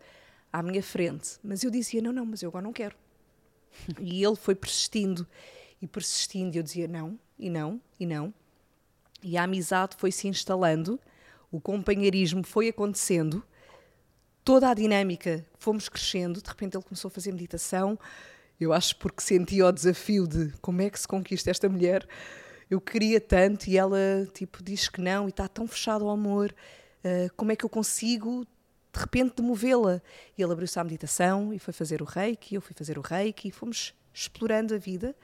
à minha frente. Mas eu dizia: não, não, mas eu agora não quero. e ele foi persistindo e persistindo. E eu dizia: não, e não, e não. E a amizade foi se instalando, o companheirismo foi acontecendo, toda a dinâmica fomos crescendo. De repente ele começou a fazer meditação. Eu acho porque sentia o desafio de como é que se conquista esta mulher. Eu queria tanto e ela tipo diz que não e está tão fechado ao amor. Uh, como é que eu consigo de repente demovê-la? E ele abriu-se à meditação e foi fazer o reiki, eu fui fazer o reiki e fomos explorando a vida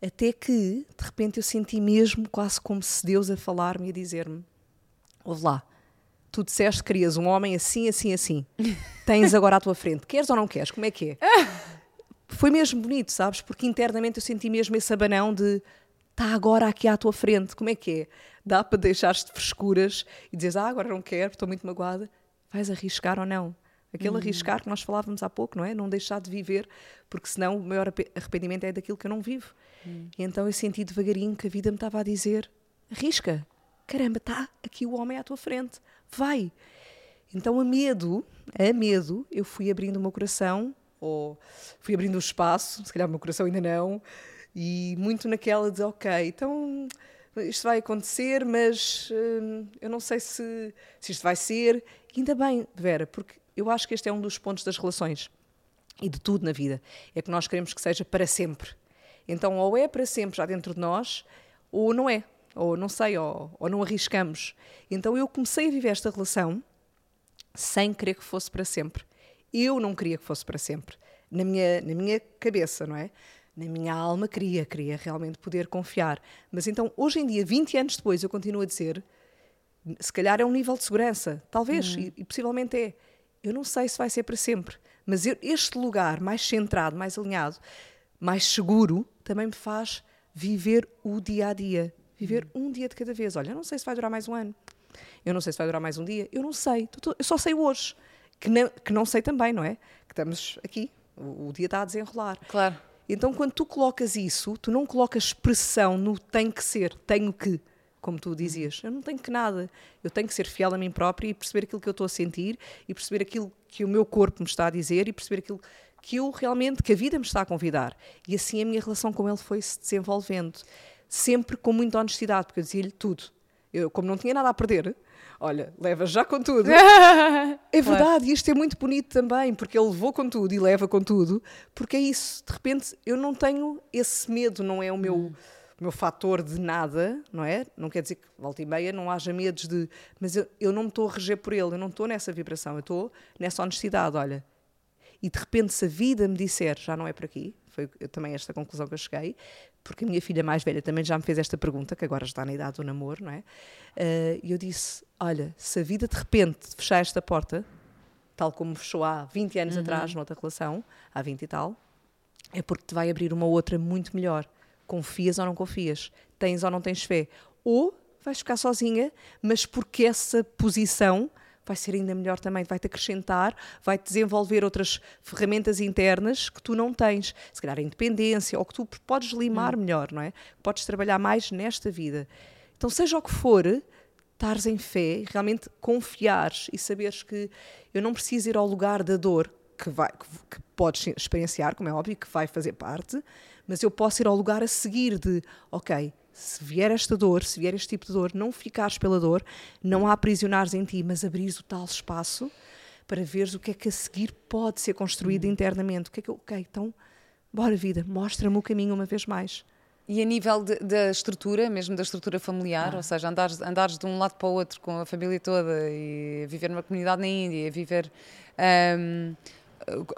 até que de repente eu senti mesmo quase como se Deus a falar-me e a dizer-me: Ouve lá, tu disseste que querias um homem assim, assim, assim. Tens agora à tua frente. Queres ou não queres? Como é que é? Foi mesmo bonito, sabes? Porque internamente eu senti mesmo esse abanão de está agora aqui à tua frente. Como é que é? Dá para deixar-te de frescuras e dizeres, ah, agora não quero, estou muito magoada. Vais arriscar ou não? Aquele arriscar que nós falávamos há pouco, não é? Não deixar de viver, porque senão o maior arrependimento é daquilo que eu não vivo. E então eu senti devagarinho que a vida me estava a dizer: arrisca, caramba, está aqui o homem à tua frente, vai. Então, a medo, a medo, eu fui abrindo o meu coração, ou fui abrindo o espaço, se calhar o meu coração ainda não, e muito naquela de, ok, então isto vai acontecer, mas hum, eu não sei se, se isto vai ser. E ainda bem, Vera, porque eu acho que este é um dos pontos das relações e de tudo na vida, é que nós queremos que seja para sempre. Então, ou é para sempre já dentro de nós, ou não é, ou não sei, ou, ou não arriscamos. Então, eu comecei a viver esta relação sem querer que fosse para sempre. Eu não queria que fosse para sempre. Na minha, na minha cabeça, não é? Na minha alma queria, queria realmente poder confiar. Mas então, hoje em dia, 20 anos depois, eu continuo a dizer, se calhar é um nível de segurança, talvez, e, e possivelmente é. Eu não sei se vai ser para sempre, mas eu- este lugar mais centrado, mais alinhado, mais seguro, também me faz viver o dia a dia. Viver um dia de cada vez. Olha, eu não sei se vai durar mais um ano. Eu não sei se vai durar mais um dia. Eu não sei. Eu só sei hoje. Que não, que não sei também, não é? Que estamos aqui. O, o dia está a desenrolar. Claro. Então, quando tu colocas isso, tu não colocas pressão no tem que ser, tenho que. como tu dizias. Eu não tenho que nada. Eu tenho que ser fiel a mim própria e perceber aquilo que eu estou a sentir e perceber aquilo que o meu corpo me está a dizer e perceber aquilo que eu realmente, que a vida me está a convidar. E assim a minha relação com ele foi se desenvolvendo. Sempre com muita honestidade, porque eu dizia-lhe tudo. Eu, como não tinha nada a perder, olha, leva já com tudo. é verdade, e isto é muito bonito também, porque ele levou com tudo e leva com tudo, porque é isso. De repente, eu não tenho esse medo, não é o meu. Hum meu fator de nada, não é? Não quer dizer que volta e meia não haja medos de. Mas eu, eu não me estou a reger por ele, eu não estou nessa vibração, eu estou nessa honestidade, olha. E de repente, se a vida me disser já não é por aqui, foi também esta conclusão que eu cheguei, porque a minha filha mais velha também já me fez esta pergunta, que agora está na idade do namoro, não é? Uh, e eu disse: olha, se a vida de repente fechar esta porta, tal como fechou há 20 anos uhum. atrás, noutra relação, há 20 e tal, é porque te vai abrir uma outra muito melhor Confias ou não confias? Tens ou não tens fé? Ou vais ficar sozinha, mas porque essa posição vai ser ainda melhor também, vai-te acrescentar, vai-te desenvolver outras ferramentas internas que tu não tens. Se calhar a independência, ou que tu podes limar hum. melhor, não é? Podes trabalhar mais nesta vida. Então, seja o que for, estares em fé, realmente confiares e saberes que eu não preciso ir ao lugar da dor, que, vai, que, que podes experienciar, como é óbvio, que vai fazer parte, mas eu posso ir ao lugar a seguir de, ok, se vier esta dor, se vier este tipo de dor, não ficares pela dor, não a aprisionares em ti, mas abrires o tal espaço para veres o que é que a seguir pode ser construído uhum. internamente. O que é que, ok, então, bora vida, mostra-me o caminho uma vez mais. E a nível da estrutura, mesmo da estrutura familiar, ah. ou seja, andares, andares de um lado para o outro com a família toda e viver numa comunidade na Índia, viver. Um,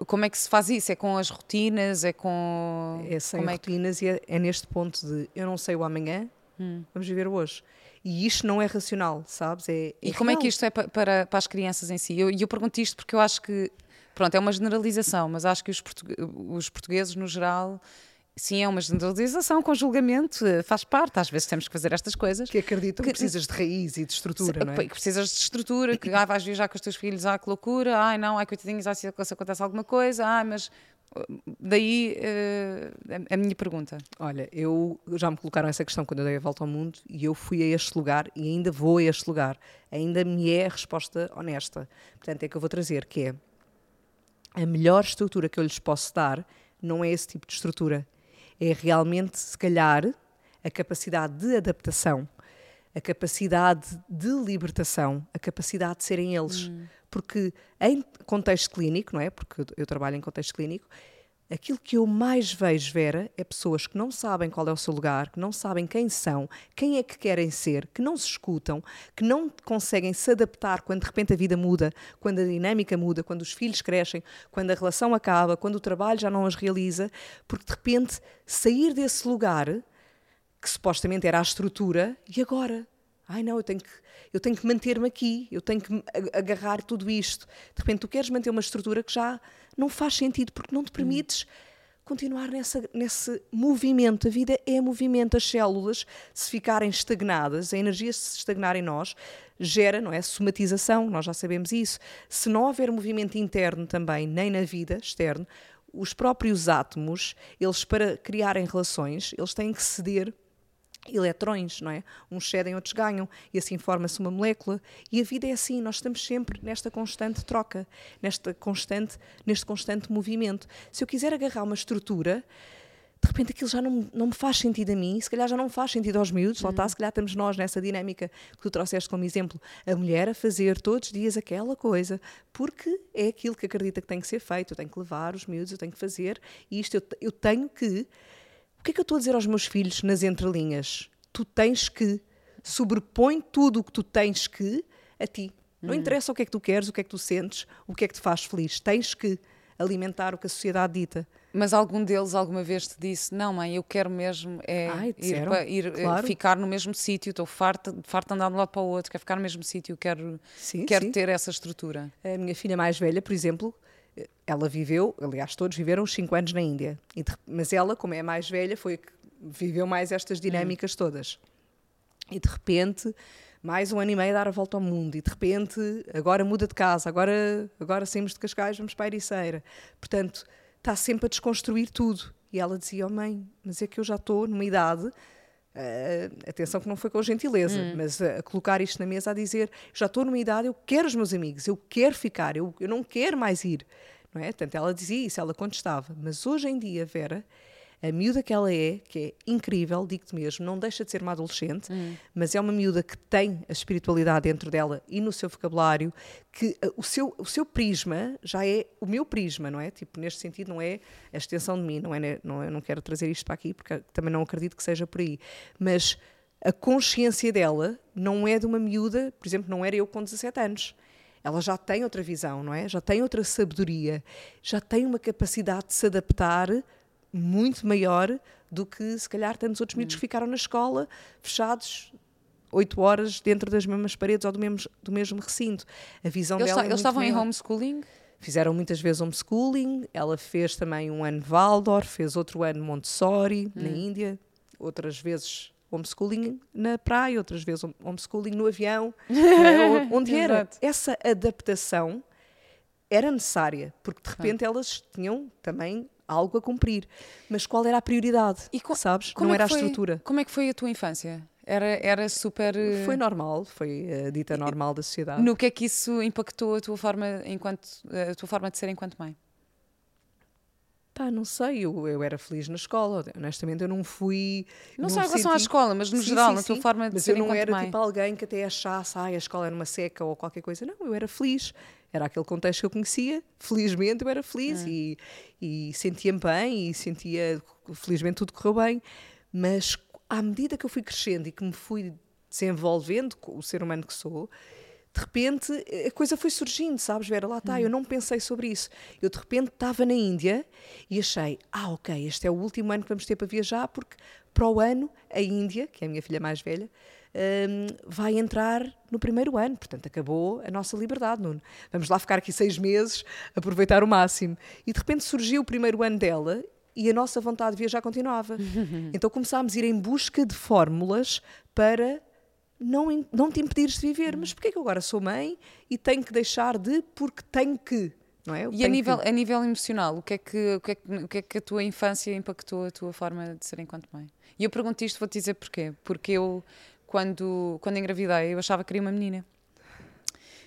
como é que se faz isso? É com as rotinas? É com. É sem é rotinas que... e é, é, neste ponto de eu não sei o amanhã, hum. vamos viver hoje. E isto não é racional, sabes? É, é e como real. é que isto é para, para, para as crianças em si? E eu, eu pergunto isto porque eu acho que, pronto, é uma generalização, mas acho que os, os portugueses, no geral, Sim, é uma generalização com julgamento, eh, faz parte, às vezes temos que fazer estas coisas. Que acreditam que, que precisas de raiz e de estrutura, não é? Que precisas de estrutura, que ah, vais viajar com os teus filhos, ah, que loucura, ai não, ai coitadinhos, ah, se acontece alguma coisa, ai, mas eh, daí uh, a minha pergunta. Olha, eu já me colocaram essa questão quando eu dei a volta ao mundo e eu fui a este lugar e ainda vou a este lugar. Ainda me é a resposta honesta. Portanto, é que eu vou trazer, que é a melhor estrutura que eu lhes posso dar não é esse tipo de estrutura é realmente, se calhar, a capacidade de adaptação, a capacidade de libertação, a capacidade de serem eles. Hum. Porque em contexto clínico, não é? Porque eu trabalho em contexto clínico, aquilo que eu mais vejo, Vera, é pessoas que não sabem qual é o seu lugar, que não sabem quem são, quem é que querem ser, que não se escutam, que não conseguem se adaptar quando de repente a vida muda, quando a dinâmica muda, quando os filhos crescem, quando a relação acaba, quando o trabalho já não as realiza, porque de repente sair desse lugar que supostamente era a estrutura e agora Ai não, eu tenho que, eu tenho que manter-me aqui, eu tenho que agarrar tudo isto. De repente tu queres manter uma estrutura que já não faz sentido, porque não te permites continuar nessa, nesse movimento. A vida é movimento. As células, se ficarem estagnadas, a energia se estagnar em nós, gera, não é? Somatização, nós já sabemos isso. Se não houver movimento interno também, nem na vida externa, os próprios átomos, eles para criarem relações, eles têm que ceder eletrões, não é? Uns cedem, outros ganham, e assim forma-se uma molécula. E a vida é assim, nós estamos sempre nesta constante troca, nesta constante, neste constante movimento. Se eu quiser agarrar uma estrutura, de repente aquilo já não, não me faz sentido a mim, se calhar já não faz sentido aos miúdos, lá está, uhum. se calhar estamos nós nessa dinâmica que tu trouxeste como exemplo, a mulher a fazer todos os dias aquela coisa, porque é aquilo que acredita que tem que ser feito, eu tenho que levar os miúdos, eu tenho que fazer, e isto eu, eu tenho que o que é que eu estou a dizer aos meus filhos nas entrelinhas? Tu tens que, sobrepõe tudo o que tu tens que a ti. Não uhum. interessa o que é que tu queres, o que é que tu sentes, o que é que te faz feliz. Tens que alimentar o que a sociedade dita. Mas algum deles alguma vez te disse: Não, mãe, eu quero mesmo é Ai, ir, para, ir eh, claro. ficar no mesmo sítio, estou farta, farta de andar de um lado para o outro, quero ficar no mesmo sítio, quero, sim, quero sim. ter essa estrutura. A minha filha mais velha, por exemplo, ela viveu, aliás, todos viveram os 5 anos na Índia, mas ela, como é mais velha, foi que viveu mais estas dinâmicas todas. E de repente, mais um ano e meio a dar a volta ao mundo, e de repente, agora muda de casa, agora, agora saímos de Cascais, vamos para a Ericeira. Portanto, está sempre a desconstruir tudo. E ela dizia: Oh mãe, mas é que eu já estou numa idade Uh, atenção que não foi com gentileza, hum. mas a, a, colocar isto na mesa a dizer já estou numa idade, eu quero os meus amigos, eu quero ficar, eu, eu não quero mais ir. Não é? Portanto, ela dizia isso, ela contestava. Mas hoje em dia, Vera, a miúda que ela é, que é incrível, digo-te mesmo, não deixa de ser uma adolescente, hum. mas é uma miúda que tem a espiritualidade dentro dela e no seu vocabulário, que uh, o, seu, o seu prisma já é o meu prisma, não é? Tipo, neste sentido, não é a extensão de mim, não é, não é, eu não quero trazer isto para aqui, porque também não acredito que seja por aí, mas a consciência dela não é de uma miúda, por exemplo, não era eu com 17 anos ela já tem outra visão, não é? Já tem outra sabedoria, já tem uma capacidade de se adaptar muito maior do que se calhar tantos outros miúdos que ficaram na escola fechados oito horas dentro das mesmas paredes ou do mesmo, do mesmo recinto. A visão eles dela é Eles estavam maior. em homeschooling? Fizeram muitas vezes homeschooling, ela fez também um ano Waldorf, fez outro ano Montessori, hum. na Índia, outras vezes homeschooling na praia, outras vezes homeschooling no avião, né, onde era. Essa adaptação era necessária, porque de repente elas tinham também algo a cumprir. Mas qual era a prioridade? E co sabes? Não é era foi, a estrutura. Como é que foi a tua infância? Era, era super. Eh, foi normal, foi a dita normal da sociedade. No que é que isso impactou a tua forma, enquanto, a tua forma de ser enquanto mãe? Pá, não sei, eu, eu era feliz na escola, honestamente eu não fui. Não só em relação sentido... à escola, mas no sim, geral, sim, na tua sim. forma de mas ser Mas eu não era mãe. tipo alguém que até achasse, ah, a escola era uma seca ou qualquer coisa. Não, eu era feliz era aquele contexto que eu conhecia. Felizmente eu era feliz é. e, e sentia-me bem e sentia, felizmente tudo correu bem. Mas à medida que eu fui crescendo e que me fui desenvolvendo com o ser humano que sou, de repente a coisa foi surgindo, sabes, Vera? Lá está, eu não pensei sobre isso. Eu de repente estava na Índia e achei, ah, ok, este é o último ano que vamos ter para viajar, porque para o ano a Índia, que é a minha filha mais velha, um, vai entrar no primeiro ano. Portanto, acabou a nossa liberdade, Nuno. Vamos lá ficar aqui seis meses, aproveitar o máximo. E de repente surgiu o primeiro ano dela e a nossa vontade de viajar continuava. então começámos a ir em busca de fórmulas para não, não te impedires de viver. Mas porquê que eu agora sou mãe e tenho que deixar de porque tenho que? Não é? E a nível, que... a nível emocional, o que, é que, o, que é que, o que é que a tua infância impactou a tua forma de ser enquanto mãe? E eu pergunto isto, vou-te dizer porquê. Porque eu quando, quando engravidei, eu achava que queria uma menina.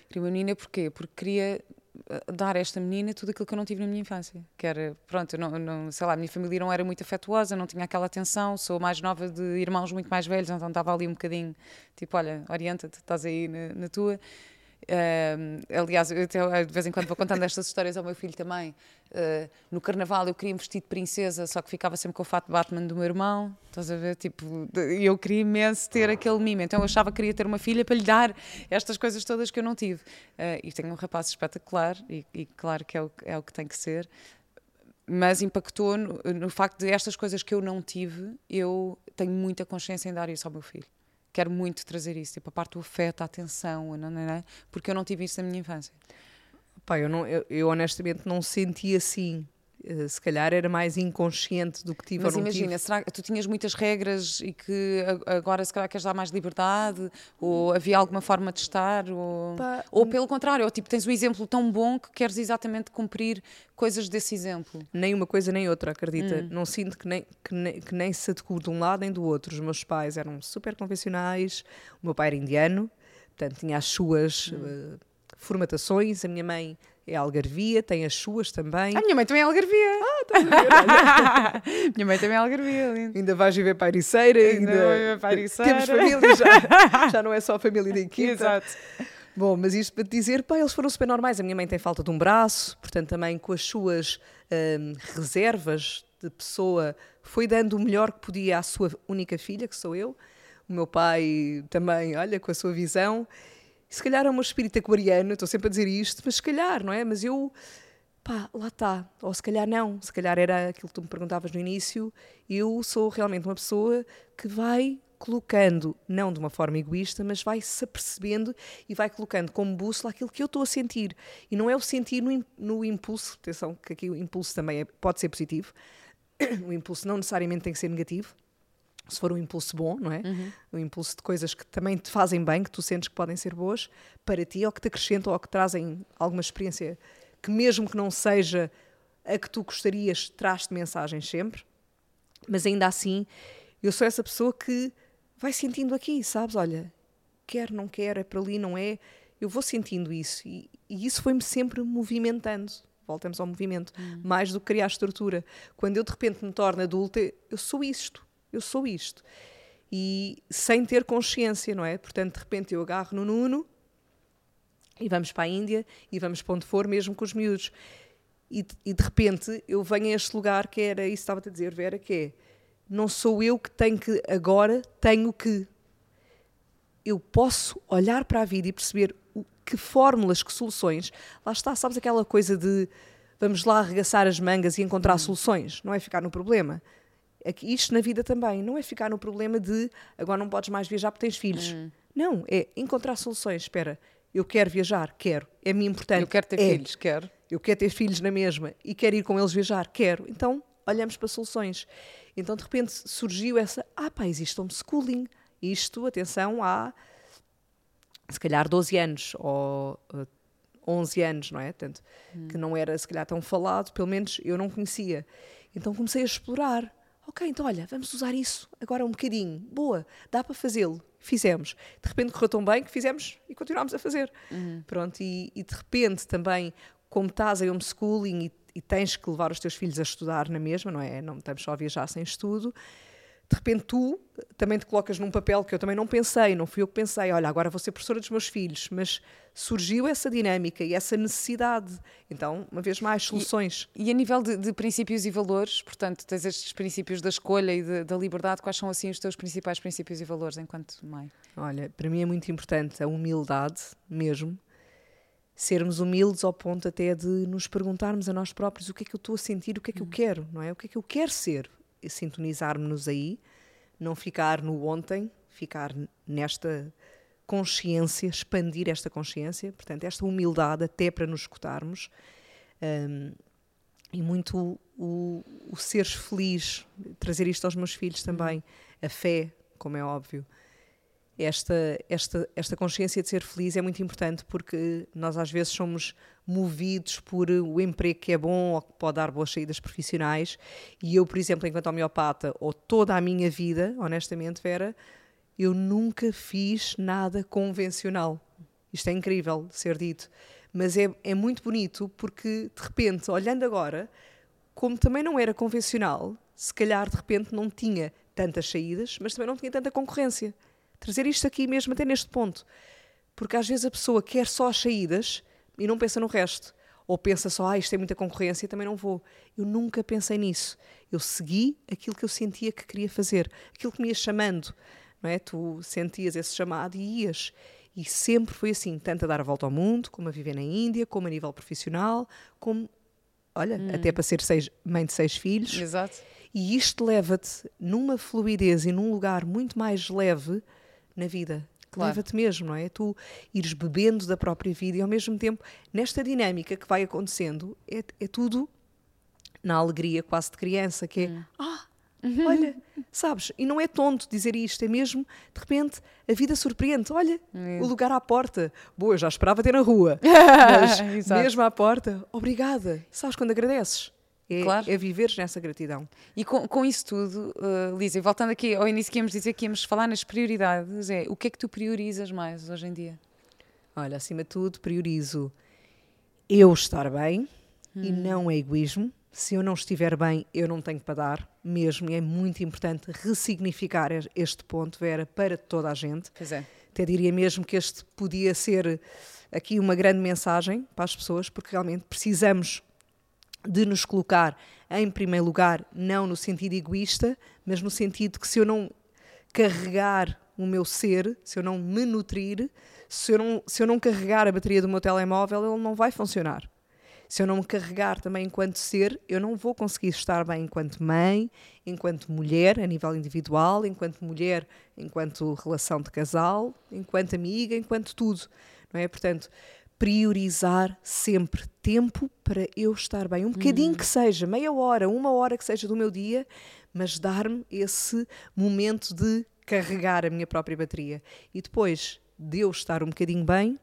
Queria uma menina porquê? Porque queria eh, dar a esta menina tudo aquilo que eu não tive na minha infância. Que era, pronto, não, não, sei lá, a minha família não era muito afetuosa, não tinha aquela atenção, sou mais nova de irmãos muito mais velhos, então estava ali um bocadinho, tipo, olha, orienta-te, estás aí na, na tua. Uh, aliás, eu até, de vez em quando vou contando estas histórias ao meu filho também. Uh, no carnaval eu queria um vestido de princesa, só que ficava sempre com o fato de Batman do meu irmão. Estás a ver? Tipo, eu queria imenso ter aquele mimo. Então eu achava que queria ter uma filha para lhe dar estas coisas todas que eu não tive. Uh, e tenho um rapaz espetacular, e, e claro que é o, é o que tem que ser. Mas impactou no, no facto de estas coisas que eu não tive, eu tenho muita consciência em dar isso ao meu filho quero muito trazer isso, tipo, a parte do afeto, a atenção, não, não, não, porque eu não tive isso na minha infância. Pá, eu, não, eu, eu honestamente não senti assim. Uh, se calhar era mais inconsciente do que tive Mas ou não imagina, tive. será que tu tinhas muitas regras e que agora se calhar queres dar mais liberdade? Ou havia alguma forma de estar? Ou, Pá, ou pelo contrário, ou tipo, tens um exemplo tão bom que queres exatamente cumprir coisas desse exemplo? Nem uma coisa nem outra, acredita. Hum. Não sinto que nem, que, nem, que nem se adequa de um lado nem do outro. Os meus pais eram super convencionais, o meu pai era indiano, portanto tinha as suas... Hum. Uh, formatações. A minha mãe é algarvia, tem as suas também. A minha mãe também é algarvia. Ah, estás a ver? minha mãe também é algarvia. Lindo. Ainda vais viver para a Ericeira. Ainda, ainda viver para a Ericeira. Temos família já. já não é só a família da equipa. Exato. Bom, mas isto para te dizer, pá, eles foram super normais. A minha mãe tem falta de um braço, portanto também com as suas hum, reservas de pessoa foi dando o melhor que podia à sua única filha, que sou eu. O meu pai também, olha, com a sua visão se calhar é o meu espírito aquariano, estou sempre a dizer isto, mas se calhar, não é? Mas eu, pá, lá está. Ou se calhar não, se calhar era aquilo que tu me perguntavas no início. Eu sou realmente uma pessoa que vai colocando, não de uma forma egoísta, mas vai se apercebendo e vai colocando como bússola aquilo que eu estou a sentir. E não é o sentir no, impulso, atenção, que aqui o impulso também é, pode ser positivo, o impulso não necessariamente tem que ser negativo, se for um impulso bom, não é? Uhum. Um impulso de coisas que também te fazem bem, que tu sentes que podem ser boas para ti, ou que te acrescentam, ou que trazem alguma experiência que, mesmo que não seja a que tu gostarias, traz-te mensagens sempre. Mas ainda assim, Eu sou essa pessoa que vai sentindo aqui, sabes? Olha, quer, não quer, é para ali, não é. Eu vou sentindo isso e, e isso foi-me sempre movimentando. Voltamos ao movimento, hum. mais do que criar estrutura. Quando eu de repente me torno adulta, eu sou isto, eu sou isto. E sem ter consciência, não é? Portanto, de repente eu agarro no Nuno e vamos para a Índia e vamos para onde for, mesmo com os miúdos. E, e de repente eu venho a este lugar que era isso que estava a dizer, Vera, que é não sou eu que tenho que agora tenho que eu posso olhar para a vida e perceber o, que fórmulas, que soluções. Lá está, sabes aquela coisa de vamos lá arregaçar as mangas e encontrar hum. soluções, não é ficar no problema. Aqui, isto na vida também, não é ficar no problema de agora não podes mais viajar porque tens filhos. Hum. Não, é encontrar soluções. Espera, eu quero viajar, quero, é-me importante. Eu quero ter é. filhos, quero. Eu quero ter filhos na mesma e quero ir com eles viajar, quero. Então, olhamos para soluções. Então, de repente, surgiu essa, ah pá, existe homeschooling. Isto, atenção, há se calhar 12 anos ou uh, eh, 11 anos, não é? Tanto hum. que não era se calhar tão falado, pelo menos eu não conhecia. Então comecei a explorar. Ok, então olha, vamos usar isso agora um bocadinho. Boa, dá para fazê-lo. Fizemos. De repente correu tão bem que fizemos e continuámos a fazer. Uhum. Pronto, e, e, de repente também, como estás em homeschooling e e tens que levar os teus filhos a estudar na mesma, não é? Não estamos só a viajar sem estudo. De repente tu também te colocas num papel que eu também não pensei, não fui eu que pensei, olha, agora vou ser professora dos meus filhos, mas surgiu essa dinâmica e essa necessidade. Então, uma vez mais, soluções. E, e a nível de, de, princípios e valores, portanto, tens estes princípios da escolha e de, da liberdade, quais são assim os teus principais princípios e valores enquanto mãe? Olha, para mim é muito importante a humildade mesmo, sermos humildes ao ponto até de nos perguntarmos a nós próprios o que é que eu estou a sentir, o que é que eu hum. quero, não é? O que é que eu quero ser? E sintonizarmos-nos aí, não ficar no ontem, ficar nesta consciência, expandir esta consciência, portanto, esta humildade até para nos escutarmos. Um, e muito o, o, o seres feliz, trazer isto aos meus filhos também, a fé, como é óbvio esta, esta, esta consciência de ser feliz é muito importante porque nós às vezes somos movidos por o emprego que é bom ou que pode dar boas saídas profissionais e eu, por exemplo, enquanto homeopata ou toda a minha vida, honestamente, Vera, eu nunca fiz nada convencional. Isto é incrível ser dito, mas é, é muito bonito porque de repente, olhando agora, como também não era convencional, se calhar de repente não tinha tantas saídas, mas também não tinha tanta concorrência. Trazer isto aqui mesmo até neste ponto. Porque às vezes a pessoa quer só as saídas e não pensa no resto. Ou pensa só, ah, isto tem muita concorrência, também não vou. Eu nunca pensei nisso. Eu segui aquilo que eu sentia que queria fazer, aquilo que me ia chamando. Não é? Tu sentias esse chamado e ias. E sempre foi assim, tanto a dar a volta ao mundo, como a viver na Índia, como a nível profissional, como, olha, hum. até para ser seis, mãe de seis filhos. Exato. E isto leva-te numa fluidez e num lugar muito mais leve na vida. Claro. Leva-te mesmo, não é? Tu ires bebendo da própria vida e ao mesmo tempo, nesta dinâmica que vai acontecendo, é, é tudo na alegria quase de criança, que é hum. ah, olha, sabes? E não é tonto dizer isto, é mesmo, de repente, a vida surpreende. Olha, hum. o lugar à porta. Boa, eu já esperava ter na rua. Mas mesmo à porta, obrigada. Sabes quando agradeces? É, claro. é viveres nessa gratidão. E com, com isso tudo, uh, Lisa, e voltando aqui ao início que íamos dizer que íamos falar nas prioridades, é o que é que tu priorizas mais hoje em dia? Olha, acima de tudo, priorizo eu estar bem hum. e não é egoísmo. Se eu não estiver bem, eu não tenho para dar mesmo. E é muito importante ressignificar este ponto, Vera, para toda a gente. Pois é. Até diria mesmo que este podia ser aqui uma grande mensagem para as pessoas, porque realmente precisamos de nos colocar em primeiro lugar, não no sentido egoísta, mas no sentido que se eu não carregar o meu ser, se eu não me nutrir, se eu não, se eu não carregar a bateria do meu telemóvel, ele não vai funcionar. Se eu não me carregar também enquanto ser, eu não vou conseguir estar bem enquanto mãe, enquanto mulher, a nível individual, enquanto mulher, enquanto relação de casal, enquanto amiga, enquanto tudo. Não é? Portanto, priorizar sempre tempo para eu estar bem. Um bocadinho uhum. que seja, meia hora, uma hora que seja do meu dia, mas dar-me esse momento de carregar a minha própria bateria. E depois de eu estar um bocadinho bem,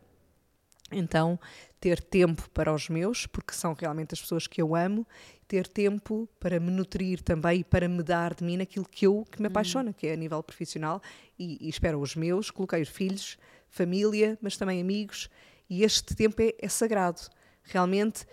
então ter tempo para os meus, porque são realmente as pessoas que eu amo, ter tempo para me nutrir também e para me dar de mim naquilo que eu que me apaixona, que é a nível profissional e, e espero os meus, coloquei os filhos, família, mas também amigos e este tempo é, é sagrado. Realmente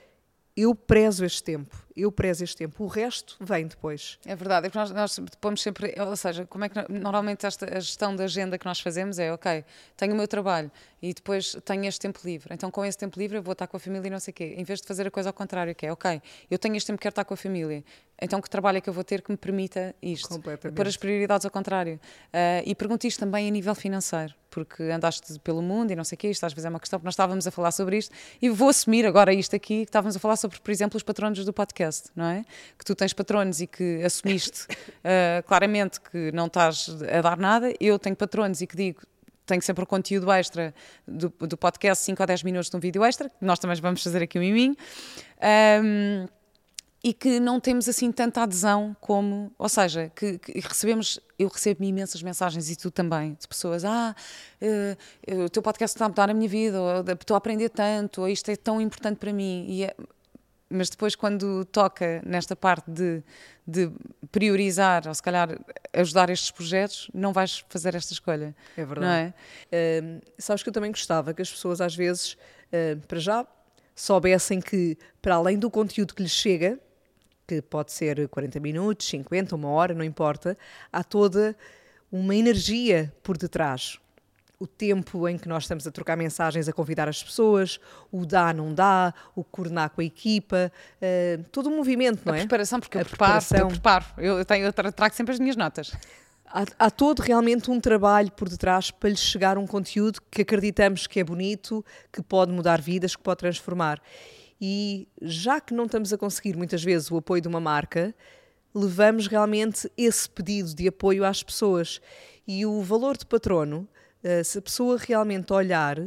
eu prezo este tempo, eu prezo este tempo, o resto vem depois. É verdade, é nós, nós pomos sempre, ou seja, como é que normalmente esta, a gestão da agenda que nós fazemos é, ok, tenho o meu trabalho e depois tenho este tempo livre, então com esse tempo livre eu vou estar com a família e não sei o quê, em vez de fazer a coisa ao contrário, que é, ok, eu tenho este tempo que quero estar com a família, então que trabalho é que eu vou ter que me permita isto? Pôr as prioridades ao contrário. Uh, e pergunto isto também a nível financeiro, porque andaste pelo mundo e não sei o quê, isto às vezes é uma questão, porque nós estávamos a falar sobre isto, e vou assumir agora isto aqui, que estávamos a falar sobre, por exemplo, os patronos do podcast, não é? Que tu tens patronos e que assumiste uh, claramente que não estás a dar nada, eu tenho patronos e que digo, tenho sempre o conteúdo extra do, do podcast, 5 a 10 minutos de um vídeo extra, nós também vamos fazer aqui um miminho. Um, e que não temos assim tanta adesão como, ou seja, que, que recebemos, eu recebo imensas mensagens e tu também, de pessoas, ah, uh, o teu podcast está a mudar a minha vida, ou estou a aprender tanto, ou isto é tão importante para mim, é, mas depois quando toca nesta parte de, de priorizar, ou se calhar ajudar estes projetos, não vais fazer esta escolha. É verdade. É? Uh, sabes que eu também gostava que as pessoas às vezes, uh, para já, soubessem que, para além do conteúdo que lhes chega, que pode ser 40 minutos, 50, uma hora, não importa, há toda uma energia por detrás. O tempo em que nós estamos a trocar mensagens, a convidar as pessoas, o dá, não dá, o coordenar com a equipa, uh, todo o movimento, não é? A preparação, porque a eu preparo, preparação. eu preparo, eu, tenho, eu trago sempre as minhas notas. Há, há, todo realmente um trabalho por detrás para lhes chegar um conteúdo que acreditamos que é bonito, que pode mudar vidas, que pode transformar. E já que não estamos a conseguir muitas vezes o apoio de uma marca, levamos realmente esse pedido de apoio às pessoas. E o valor de patrono, eh, se a pessoa realmente olhar,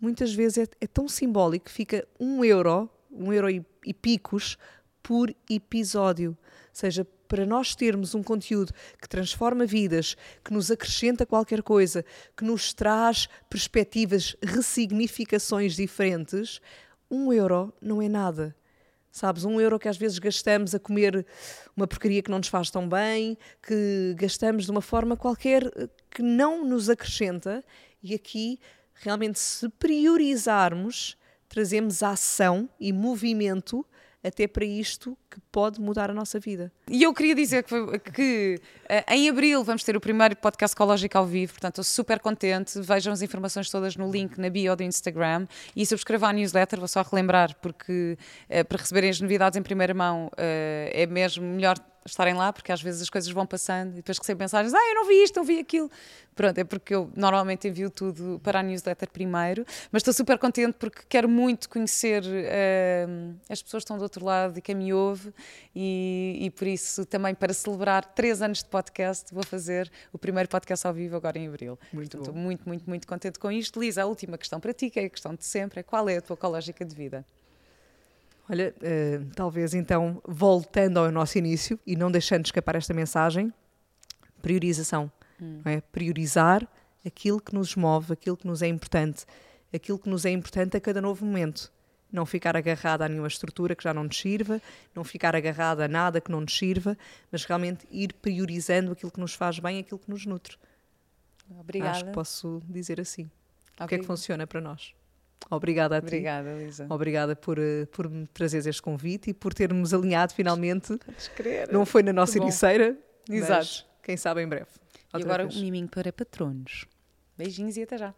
muitas vezes é, é tão simbólico que fica um euro, um euro e, e picos por episódio. Ou seja, para nós termos um conteúdo que transforma vidas, que nos acrescenta qualquer coisa, que nos traz perspectivas, ressignificações diferentes, um euro não é nada. Sabes, um euro que às vezes gastamos a comer uma porcaria que não nos faz tão bem, que gastamos de uma forma qualquer eh, que não nos acrescenta, e aqui realmente se priorizarmos, trazemos ação e movimento até para isto que pode mudar a nossa vida. E eu queria dizer que, que uh, em abril vamos ter o primeiro podcast ecológico ao vivo, portanto estou super contente. Vejam as informações todas no link na bio do Instagram e subscrevam a newsletter, vou só relembrar, porque uh, para receberem as novidades em primeira mão uh, é mesmo melhor estarem lá, porque às vezes as coisas vão passando e depois recebo mensagens, ah, eu não vi isto, não vi aquilo. Pronto, é porque eu normalmente envio tudo para a newsletter primeiro, mas estou super contente porque quero muito conhecer uh, as pessoas que estão do outro lado e quem me ouve e, e, por isso também para celebrar três anos de podcast vou fazer o primeiro podcast ao vivo agora em Abril. Muito Estou muito, muito, muito contente com isto. Lisa, a última questão para ti, que é a questão de sempre, é qual é a tua ecológica de vida? Olha, uh, talvez então, voltando ao nosso início e não deixando escapar esta mensagem, priorização. Hum. É? Priorizar aquilo que nos move, aquilo que nos é importante, aquilo que nos é importante a cada novo momento. Não ficar agarrada a nenhuma estrutura que já não nos sirva, não ficar agarrada a nada que não nos sirva, mas realmente ir priorizando aquilo que nos faz bem, aquilo que nos nutre. Obrigada. Acho que posso dizer assim. O que é que funciona para nós? Obrigada a ti. Obrigada, Lisa. Obrigada por, eh, por me trazeres este convite e por termos alinhado finalmente. Não foi na nossa ericeira, Exato. quem sabe em breve. e agora vez. um miminho para patronos. Beijinhos e até já.